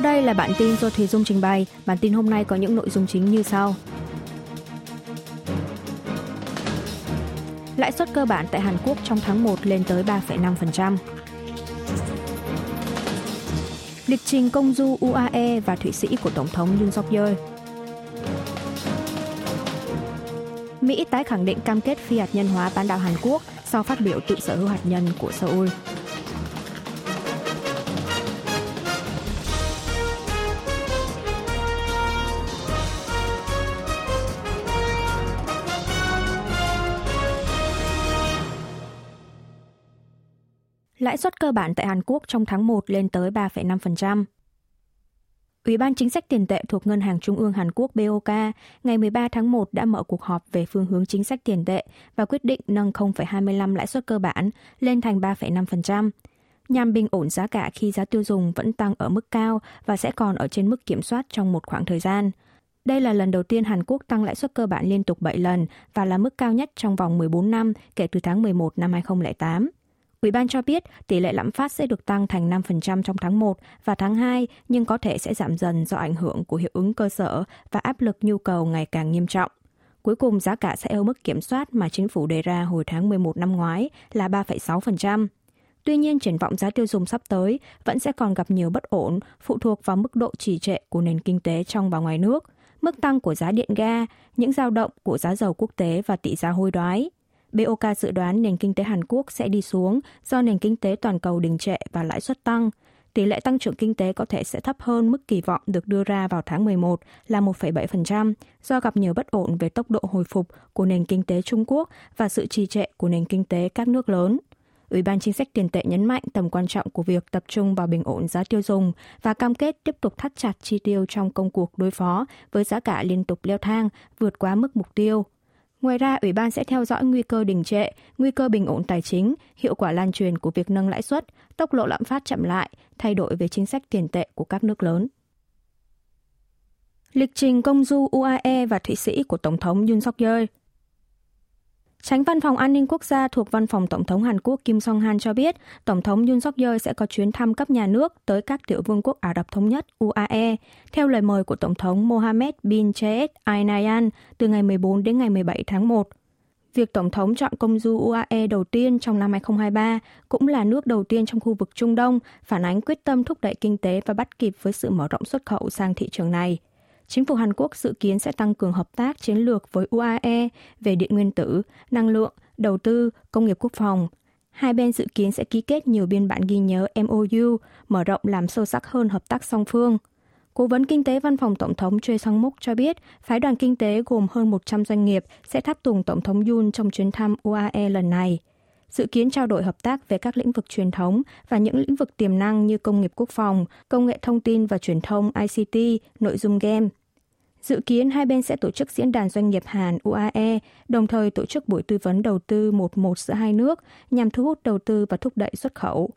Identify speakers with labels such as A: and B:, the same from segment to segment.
A: Sau đây là bản tin do Thùy Dung trình bày. Bản tin hôm nay có những nội dung chính như sau. Lãi suất cơ bản tại Hàn Quốc trong tháng 1 lên tới 3,5%. Lịch trình công du UAE và Thụy Sĩ của Tổng thống Yoon suk yeol Mỹ tái khẳng định cam kết phi hạt nhân hóa bán đảo Hàn Quốc sau phát biểu tự sở hữu hạt nhân của Seoul. Lãi suất cơ bản tại Hàn Quốc trong tháng 1 lên tới 3,5%. Ủy ban chính sách tiền tệ thuộc Ngân hàng Trung ương Hàn Quốc BOK ngày 13 tháng 1 đã mở cuộc họp về phương hướng chính sách tiền tệ và quyết định nâng 0,25 lãi suất cơ bản lên thành 3,5%, nhằm bình ổn giá cả khi giá tiêu dùng vẫn tăng ở mức cao và sẽ còn ở trên mức kiểm soát trong một khoảng thời gian. Đây là lần đầu tiên Hàn Quốc tăng lãi suất cơ bản liên tục 7 lần và là mức cao nhất trong vòng 14 năm kể từ tháng 11 năm 2008. Ủy ban cho biết tỷ lệ lạm phát sẽ được tăng thành 5% trong tháng 1 và tháng 2, nhưng có thể sẽ giảm dần do ảnh hưởng của hiệu ứng cơ sở và áp lực nhu cầu ngày càng nghiêm trọng. Cuối cùng giá cả sẽ ở mức kiểm soát mà chính phủ đề ra hồi tháng 11 năm ngoái là 3,6%. Tuy nhiên, triển vọng giá tiêu dùng sắp tới vẫn sẽ còn gặp nhiều bất ổn, phụ thuộc vào mức độ trì trệ của nền kinh tế trong và ngoài nước, mức tăng của giá điện ga, những dao động của giá dầu quốc tế và tỷ giá hối đoái. BOK dự đoán nền kinh tế Hàn Quốc sẽ đi xuống do nền kinh tế toàn cầu đình trệ và lãi suất tăng. Tỷ lệ tăng trưởng kinh tế có thể sẽ thấp hơn mức kỳ vọng được đưa ra vào tháng 11 là 1,7% do gặp nhiều bất ổn về tốc độ hồi phục của nền kinh tế Trung Quốc và sự trì trệ của nền kinh tế các nước lớn. Ủy ban chính sách tiền tệ nhấn mạnh tầm quan trọng của việc tập trung vào bình ổn giá tiêu dùng và cam kết tiếp tục thắt chặt chi tiêu trong công cuộc đối phó với giá cả liên tục leo thang vượt quá mức mục tiêu. Ngoài ra, Ủy ban sẽ theo dõi nguy cơ đình trệ, nguy cơ bình ổn tài chính, hiệu quả lan truyền của việc nâng lãi suất, tốc độ lạm phát chậm lại, thay đổi về chính sách tiền tệ của các nước lớn. Lịch trình công du UAE và Thụy Sĩ của Tổng thống Yoon suk yeol Tránh văn phòng an ninh quốc gia thuộc văn phòng Tổng thống Hàn Quốc Kim Song-han cho biết, Tổng thống Yoon suk yeol sẽ có chuyến thăm cấp nhà nước tới các tiểu vương quốc Ả Rập Thống Nhất UAE, theo lời mời của Tổng thống Mohammed bin Zayed Al Nahyan từ ngày 14 đến ngày 17 tháng 1. Việc Tổng thống chọn công du UAE đầu tiên trong năm 2023 cũng là nước đầu tiên trong khu vực Trung Đông phản ánh quyết tâm thúc đẩy kinh tế và bắt kịp với sự mở rộng xuất khẩu sang thị trường này. Chính phủ Hàn Quốc dự kiến sẽ tăng cường hợp tác chiến lược với UAE về điện nguyên tử, năng lượng, đầu tư, công nghiệp quốc phòng. Hai bên dự kiến sẽ ký kết nhiều biên bản ghi nhớ MOU, mở rộng làm sâu sắc hơn hợp tác song phương. Cố vấn kinh tế văn phòng Tổng thống Choi Sang Muk cho biết, phái đoàn kinh tế gồm hơn 100 doanh nghiệp sẽ tháp tùng Tổng thống Yoon trong chuyến thăm UAE lần này. Dự kiến trao đổi hợp tác về các lĩnh vực truyền thống và những lĩnh vực tiềm năng như công nghiệp quốc phòng, công nghệ thông tin và truyền thông ICT, nội dung game – Dự kiến hai bên sẽ tổ chức diễn đàn doanh nghiệp Hàn UAE, đồng thời tổ chức buổi tư vấn đầu tư một một giữa hai nước nhằm thu hút đầu tư và thúc đẩy xuất khẩu.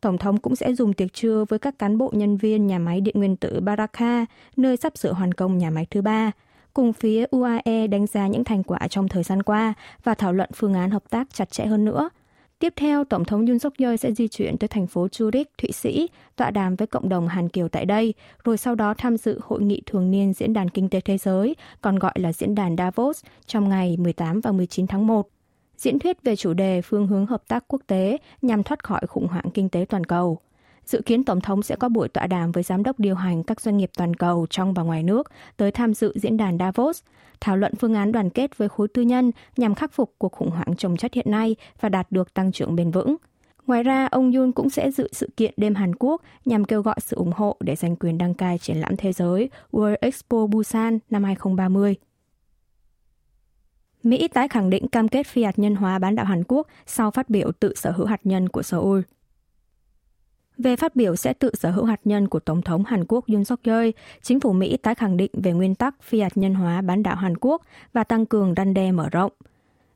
A: Tổng thống cũng sẽ dùng tiệc trưa với các cán bộ nhân viên nhà máy điện nguyên tử Baraka, nơi sắp sửa hoàn công nhà máy thứ ba. Cùng phía UAE đánh giá những thành quả trong thời gian qua và thảo luận phương án hợp tác chặt chẽ hơn nữa – Tiếp theo, Tổng thống Yoon suk yeol sẽ di chuyển tới thành phố Zurich, Thụy Sĩ, tọa đàm với cộng đồng Hàn Kiều tại đây, rồi sau đó tham dự hội nghị thường niên Diễn đàn Kinh tế Thế giới, còn gọi là Diễn đàn Davos, trong ngày 18 và 19 tháng 1. Diễn thuyết về chủ đề phương hướng hợp tác quốc tế nhằm thoát khỏi khủng hoảng kinh tế toàn cầu. Dự kiến Tổng thống sẽ có buổi tọa đàm với giám đốc điều hành các doanh nghiệp toàn cầu trong và ngoài nước tới tham dự diễn đàn Davos, thảo luận phương án đoàn kết với khối tư nhân nhằm khắc phục cuộc khủng hoảng trồng chất hiện nay và đạt được tăng trưởng bền vững. Ngoài ra, ông Yoon cũng sẽ dự sự kiện đêm Hàn Quốc nhằm kêu gọi sự ủng hộ để giành quyền đăng cai triển lãm thế giới World Expo Busan năm 2030. Mỹ tái khẳng định cam kết phi hạt nhân hóa bán đảo Hàn Quốc sau phát biểu tự sở hữu hạt nhân của Seoul. Về phát biểu sẽ tự sở hữu hạt nhân của Tổng thống Hàn Quốc Yoon suk yeol, chính phủ Mỹ tái khẳng định về nguyên tắc phi hạt nhân hóa bán đảo Hàn Quốc và tăng cường răn đe mở rộng.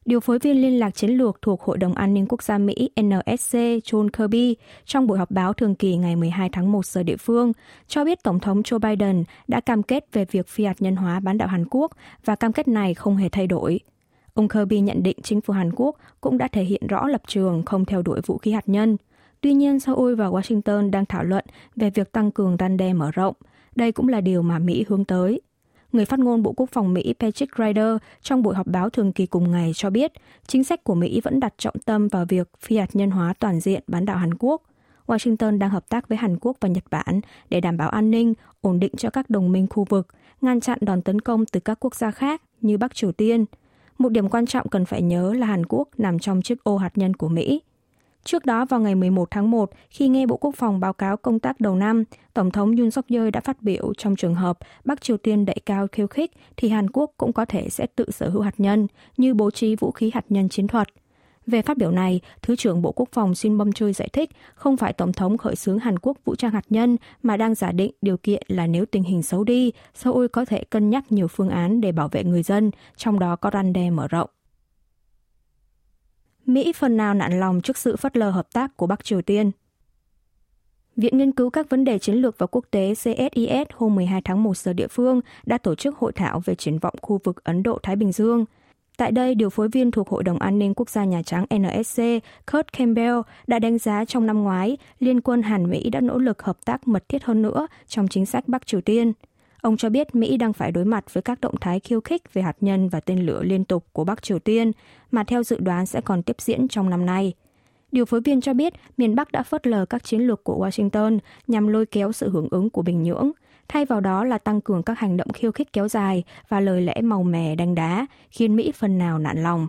A: Điều phối viên liên lạc chiến lược thuộc Hội đồng An ninh Quốc gia Mỹ NSC John Kirby trong buổi họp báo thường kỳ ngày 12 tháng 1 giờ địa phương cho biết Tổng thống Joe Biden đã cam kết về việc phi hạt nhân hóa bán đảo Hàn Quốc và cam kết này không hề thay đổi. Ông Kirby nhận định chính phủ Hàn Quốc cũng đã thể hiện rõ lập trường không theo đuổi vũ khí hạt nhân – Tuy nhiên, Seoul và Washington đang thảo luận về việc tăng cường răn đe mở rộng. Đây cũng là điều mà Mỹ hướng tới. Người phát ngôn Bộ Quốc phòng Mỹ Patrick Ryder trong buổi họp báo thường kỳ cùng ngày cho biết chính sách của Mỹ vẫn đặt trọng tâm vào việc phi hạt nhân hóa toàn diện bán đảo Hàn Quốc. Washington đang hợp tác với Hàn Quốc và Nhật Bản để đảm bảo an ninh, ổn định cho các đồng minh khu vực, ngăn chặn đòn tấn công từ các quốc gia khác như Bắc Triều Tiên. Một điểm quan trọng cần phải nhớ là Hàn Quốc nằm trong chiếc ô hạt nhân của Mỹ. Trước đó vào ngày 11 tháng 1, khi nghe Bộ Quốc phòng báo cáo công tác đầu năm, Tổng thống Yoon suk yeol đã phát biểu trong trường hợp Bắc Triều Tiên đẩy cao khiêu khích thì Hàn Quốc cũng có thể sẽ tự sở hữu hạt nhân, như bố trí vũ khí hạt nhân chiến thuật. Về phát biểu này, Thứ trưởng Bộ Quốc phòng Shin Bom Choi giải thích không phải Tổng thống khởi xướng Hàn Quốc vũ trang hạt nhân mà đang giả định điều kiện là nếu tình hình xấu đi, Seoul có thể cân nhắc nhiều phương án để bảo vệ người dân, trong đó có răn đe mở rộng. Mỹ phần nào nản lòng trước sự phất lờ hợp tác của Bắc Triều Tiên. Viện Nghiên cứu các vấn đề chiến lược và quốc tế CSIS hôm 12 tháng 1 giờ địa phương đã tổ chức hội thảo về triển vọng khu vực Ấn Độ-Thái Bình Dương. Tại đây, điều phối viên thuộc Hội đồng An ninh Quốc gia Nhà Trắng NSC Kurt Campbell đã đánh giá trong năm ngoái, Liên quân Hàn Mỹ đã nỗ lực hợp tác mật thiết hơn nữa trong chính sách Bắc Triều Tiên – Ông cho biết Mỹ đang phải đối mặt với các động thái khiêu khích về hạt nhân và tên lửa liên tục của Bắc Triều Tiên, mà theo dự đoán sẽ còn tiếp diễn trong năm nay. Điều phối viên cho biết miền Bắc đã phớt lờ các chiến lược của Washington nhằm lôi kéo sự hưởng ứng của Bình Nhưỡng, thay vào đó là tăng cường các hành động khiêu khích kéo dài và lời lẽ màu mè đanh đá, khiến Mỹ phần nào nản lòng.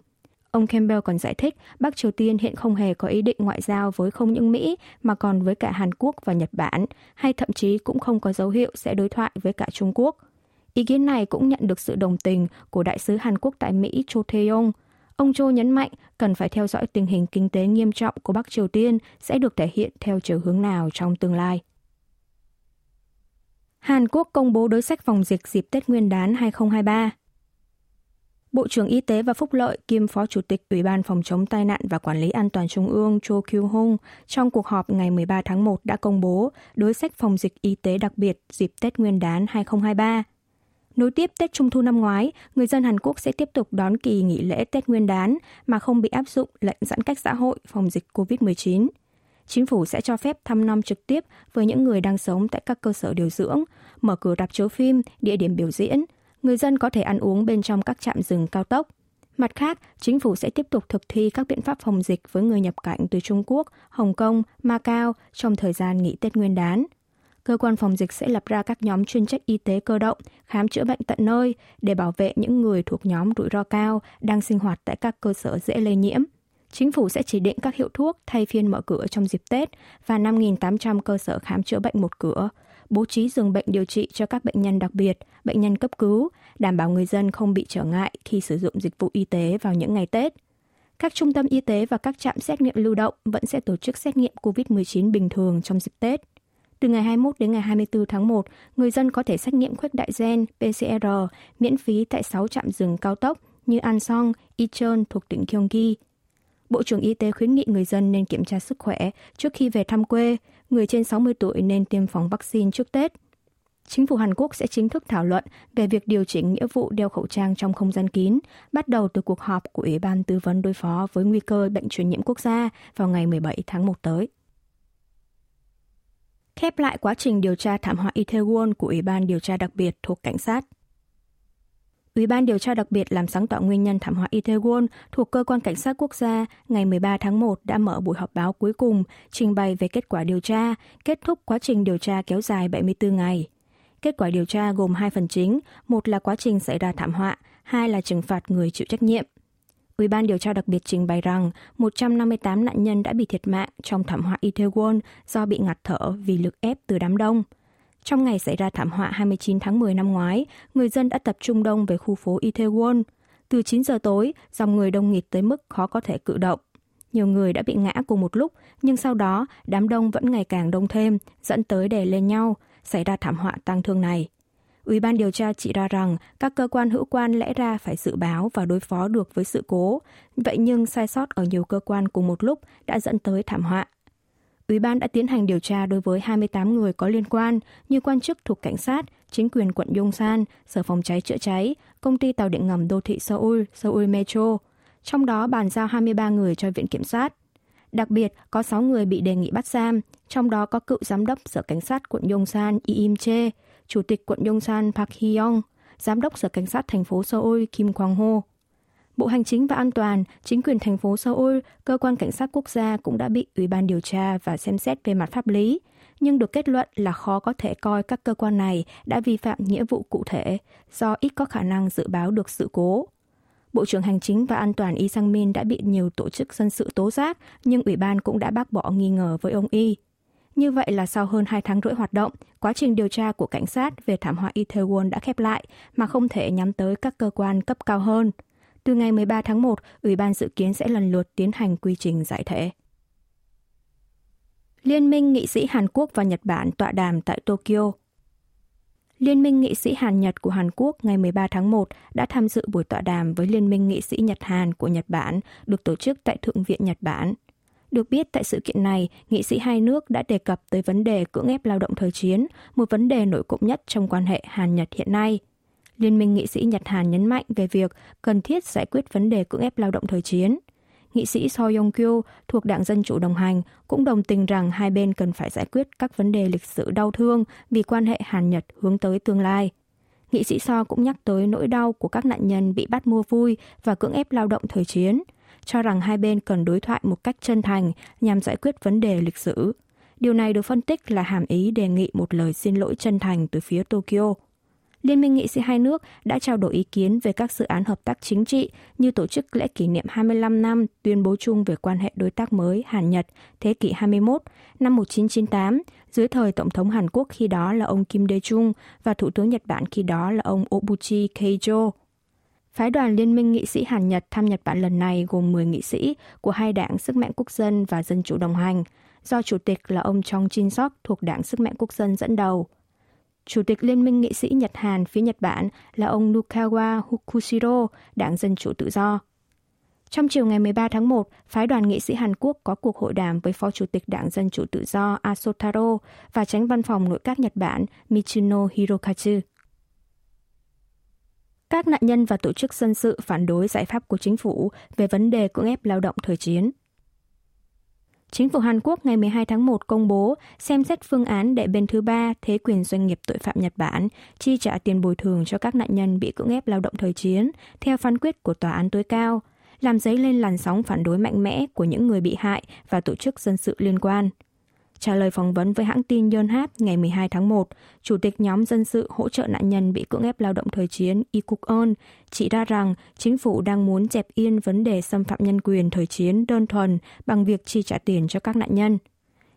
A: Ông Campbell còn giải thích Bắc Triều Tiên hiện không hề có ý định ngoại giao với không những Mỹ mà còn với cả Hàn Quốc và Nhật Bản, hay thậm chí cũng không có dấu hiệu sẽ đối thoại với cả Trung Quốc. Ý kiến này cũng nhận được sự đồng tình của đại sứ Hàn Quốc tại Mỹ Cho Tae-yong. Ông Cho nhấn mạnh cần phải theo dõi tình hình kinh tế nghiêm trọng của Bắc Triều Tiên sẽ được thể hiện theo chiều hướng nào trong tương lai. Hàn Quốc công bố đối sách phòng dịch dịp Tết Nguyên đán 2023. Bộ trưởng Y tế và Phúc lợi kiêm Phó Chủ tịch Ủy ban Phòng chống tai nạn và Quản lý an toàn Trung ương Cho Kyu-hung trong cuộc họp ngày 13 tháng 1 đã công bố đối sách phòng dịch y tế đặc biệt dịp Tết Nguyên đán 2023. Nối tiếp Tết Trung thu năm ngoái, người dân Hàn Quốc sẽ tiếp tục đón kỳ nghỉ lễ Tết Nguyên đán mà không bị áp dụng lệnh giãn cách xã hội phòng dịch COVID-19. Chính phủ sẽ cho phép thăm nom trực tiếp với những người đang sống tại các cơ sở điều dưỡng, mở cửa rạp chiếu phim, địa điểm biểu diễn – người dân có thể ăn uống bên trong các trạm dừng cao tốc. Mặt khác, chính phủ sẽ tiếp tục thực thi các biện pháp phòng dịch với người nhập cảnh từ Trung Quốc, Hồng Kông, Macau trong thời gian nghỉ Tết Nguyên đán. Cơ quan phòng dịch sẽ lập ra các nhóm chuyên trách y tế cơ động, khám chữa bệnh tận nơi để bảo vệ những người thuộc nhóm rủi ro cao đang sinh hoạt tại các cơ sở dễ lây nhiễm. Chính phủ sẽ chỉ định các hiệu thuốc thay phiên mở cửa trong dịp Tết và 5.800 cơ sở khám chữa bệnh một cửa, bố trí giường bệnh điều trị cho các bệnh nhân đặc biệt, bệnh nhân cấp cứu, đảm bảo người dân không bị trở ngại khi sử dụng dịch vụ y tế vào những ngày Tết. Các trung tâm y tế và các trạm xét nghiệm lưu động vẫn sẽ tổ chức xét nghiệm COVID-19 bình thường trong dịp Tết. Từ ngày 21 đến ngày 24 tháng 1, người dân có thể xét nghiệm khuếch đại gen PCR miễn phí tại 6 trạm dừng cao tốc như An Song, Icheon thuộc tỉnh Gyeonggi, Bộ trưởng Y tế khuyến nghị người dân nên kiểm tra sức khỏe trước khi về thăm quê, người trên 60 tuổi nên tiêm phòng vaccine trước Tết. Chính phủ Hàn Quốc sẽ chính thức thảo luận về việc điều chỉnh nghĩa vụ đeo khẩu trang trong không gian kín, bắt đầu từ cuộc họp của Ủy ban tư vấn đối phó với nguy cơ bệnh truyền nhiễm quốc gia vào ngày 17 tháng 1 tới. Khép lại quá trình điều tra thảm họa Itaewon của Ủy ban điều tra đặc biệt thuộc cảnh sát. Ủy ban điều tra đặc biệt làm sáng tỏ nguyên nhân thảm họa Itaewon thuộc Cơ quan Cảnh sát Quốc gia ngày 13 tháng 1 đã mở buổi họp báo cuối cùng trình bày về kết quả điều tra, kết thúc quá trình điều tra kéo dài 74 ngày. Kết quả điều tra gồm hai phần chính, một là quá trình xảy ra thảm họa, hai là trừng phạt người chịu trách nhiệm. Ủy ban điều tra đặc biệt trình bày rằng 158 nạn nhân đã bị thiệt mạng trong thảm họa Itaewon do bị ngạt thở vì lực ép từ đám đông – trong ngày xảy ra thảm họa 29 tháng 10 năm ngoái, người dân đã tập trung đông về khu phố Itaewon. Từ 9 giờ tối, dòng người đông nghịt tới mức khó có thể cự động. Nhiều người đã bị ngã cùng một lúc, nhưng sau đó đám đông vẫn ngày càng đông thêm, dẫn tới đè lên nhau, xảy ra thảm họa tang thương này. Ủy ban điều tra chỉ ra rằng các cơ quan hữu quan lẽ ra phải dự báo và đối phó được với sự cố, vậy nhưng sai sót ở nhiều cơ quan cùng một lúc đã dẫn tới thảm họa. Ủy ban đã tiến hành điều tra đối với 28 người có liên quan như quan chức thuộc cảnh sát, chính quyền quận Yongsan, Sở Phòng cháy chữa cháy, công ty tàu điện ngầm đô thị Seoul, Seoul Metro. Trong đó bàn giao 23 người cho Viện Kiểm sát. Đặc biệt, có 6 người bị đề nghị bắt giam, trong đó có cựu giám đốc Sở Cảnh sát quận Yongsan Im Che, Chủ tịch quận Yongsan Park Hee-young, Giám đốc Sở Cảnh sát thành phố Seoul Kim Kwang-ho. Bộ Hành chính và An toàn, chính quyền thành phố Seoul, cơ quan cảnh sát quốc gia cũng đã bị Ủy ban điều tra và xem xét về mặt pháp lý, nhưng được kết luận là khó có thể coi các cơ quan này đã vi phạm nghĩa vụ cụ thể do ít có khả năng dự báo được sự cố. Bộ trưởng Hành chính và An toàn Y Sang Min đã bị nhiều tổ chức dân sự tố giác, nhưng Ủy ban cũng đã bác bỏ nghi ngờ với ông Y. Như vậy là sau hơn 2 tháng rưỡi hoạt động, quá trình điều tra của cảnh sát về thảm họa Itaewon đã khép lại mà không thể nhắm tới các cơ quan cấp cao hơn. Từ ngày 13 tháng 1, Ủy ban dự kiến sẽ lần lượt tiến hành quy trình giải thể. Liên minh nghị sĩ Hàn Quốc và Nhật Bản tọa đàm tại Tokyo Liên minh nghị sĩ Hàn Nhật của Hàn Quốc ngày 13 tháng 1 đã tham dự buổi tọa đàm với Liên minh nghị sĩ Nhật Hàn của Nhật Bản được tổ chức tại Thượng viện Nhật Bản. Được biết tại sự kiện này, nghị sĩ hai nước đã đề cập tới vấn đề cưỡng ép lao động thời chiến, một vấn đề nổi cộng nhất trong quan hệ Hàn-Nhật hiện nay. Liên minh nghị sĩ Nhật Hàn nhấn mạnh về việc cần thiết giải quyết vấn đề cưỡng ép lao động thời chiến. Nghị sĩ So Yong Kyo thuộc Đảng Dân Chủ đồng hành cũng đồng tình rằng hai bên cần phải giải quyết các vấn đề lịch sử đau thương vì quan hệ Hàn-Nhật hướng tới tương lai. Nghị sĩ So cũng nhắc tới nỗi đau của các nạn nhân bị bắt mua vui và cưỡng ép lao động thời chiến, cho rằng hai bên cần đối thoại một cách chân thành nhằm giải quyết vấn đề lịch sử. Điều này được phân tích là hàm ý đề nghị một lời xin lỗi chân thành từ phía Tokyo. Liên minh nghị sĩ hai nước đã trao đổi ý kiến về các dự án hợp tác chính trị như tổ chức lễ kỷ niệm 25 năm tuyên bố chung về quan hệ đối tác mới Hàn-Nhật thế kỷ 21 năm 1998 dưới thời Tổng thống Hàn Quốc khi đó là ông Kim Dae-jung và Thủ tướng Nhật Bản khi đó là ông Obuchi Keijo. Phái đoàn Liên minh nghị sĩ Hàn Nhật thăm Nhật Bản lần này gồm 10 nghị sĩ của hai đảng Sức mạnh Quốc dân và Dân chủ đồng hành, do chủ tịch là ông Chong Jin-sok thuộc đảng Sức mạnh Quốc dân dẫn đầu. Chủ tịch Liên minh nghị sĩ Nhật Hàn phía Nhật Bản là ông Nukawa Hukushiro, đảng Dân chủ tự do. Trong chiều ngày 13 tháng 1, phái đoàn nghị sĩ Hàn Quốc có cuộc hội đàm với Phó Chủ tịch Đảng Dân Chủ Tự do Asotaro và tránh văn phòng nội các Nhật Bản Michino Hirokazu. Các nạn nhân và tổ chức dân sự phản đối giải pháp của chính phủ về vấn đề cưỡng ép lao động thời chiến. Chính phủ Hàn Quốc ngày 12 tháng 1 công bố xem xét phương án để bên thứ ba thế quyền doanh nghiệp tội phạm Nhật Bản chi trả tiền bồi thường cho các nạn nhân bị cưỡng ép lao động thời chiến theo phán quyết của tòa án tối cao, làm dấy lên làn sóng phản đối mạnh mẽ của những người bị hại và tổ chức dân sự liên quan. Trả lời phỏng vấn với hãng tin Yonhap ngày 12 tháng 1, Chủ tịch nhóm dân sự hỗ trợ nạn nhân bị cưỡng ép lao động thời chiến Ikuk On chỉ ra rằng chính phủ đang muốn dẹp yên vấn đề xâm phạm nhân quyền thời chiến đơn thuần bằng việc chi trả tiền cho các nạn nhân.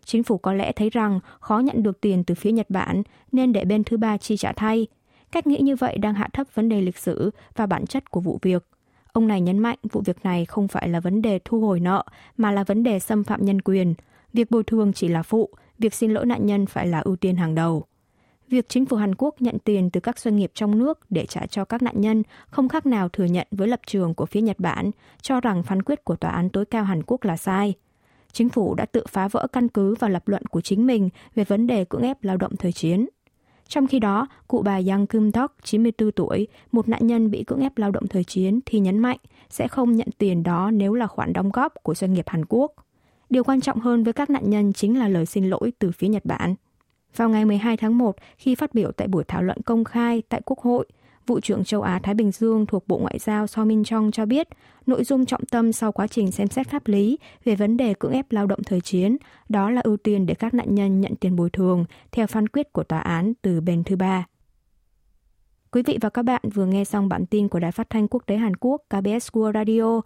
A: Chính phủ có lẽ thấy rằng khó nhận được tiền từ phía Nhật Bản nên để bên thứ ba chi trả thay. Cách nghĩ như vậy đang hạ thấp vấn đề lịch sử và bản chất của vụ việc. Ông này nhấn mạnh vụ việc này không phải là vấn đề thu hồi nợ mà là vấn đề xâm phạm nhân quyền – Việc bồi thường chỉ là phụ, việc xin lỗi nạn nhân phải là ưu tiên hàng đầu. Việc chính phủ Hàn Quốc nhận tiền từ các doanh nghiệp trong nước để trả cho các nạn nhân không khác nào thừa nhận với lập trường của phía Nhật Bản, cho rằng phán quyết của Tòa án tối cao Hàn Quốc là sai. Chính phủ đã tự phá vỡ căn cứ và lập luận của chính mình về vấn đề cưỡng ép lao động thời chiến. Trong khi đó, cụ bà Yang Kim Tok, 94 tuổi, một nạn nhân bị cưỡng ép lao động thời chiến thì nhấn mạnh sẽ không nhận tiền đó nếu là khoản đóng góp của doanh nghiệp Hàn Quốc. Điều quan trọng hơn với các nạn nhân chính là lời xin lỗi từ phía Nhật Bản. Vào ngày 12 tháng 1, khi phát biểu tại buổi thảo luận công khai tại Quốc hội, Vụ trưởng châu Á-Thái Bình Dương thuộc Bộ Ngoại giao So Min Chong cho biết, nội dung trọng tâm sau quá trình xem xét pháp lý về vấn đề cưỡng ép lao động thời chiến, đó là ưu tiên để các nạn nhân nhận tiền bồi thường theo phán quyết của tòa án từ bên thứ ba. Quý vị và các bạn vừa nghe xong bản tin của Đài Phát thanh Quốc tế Hàn Quốc KBS World Radio.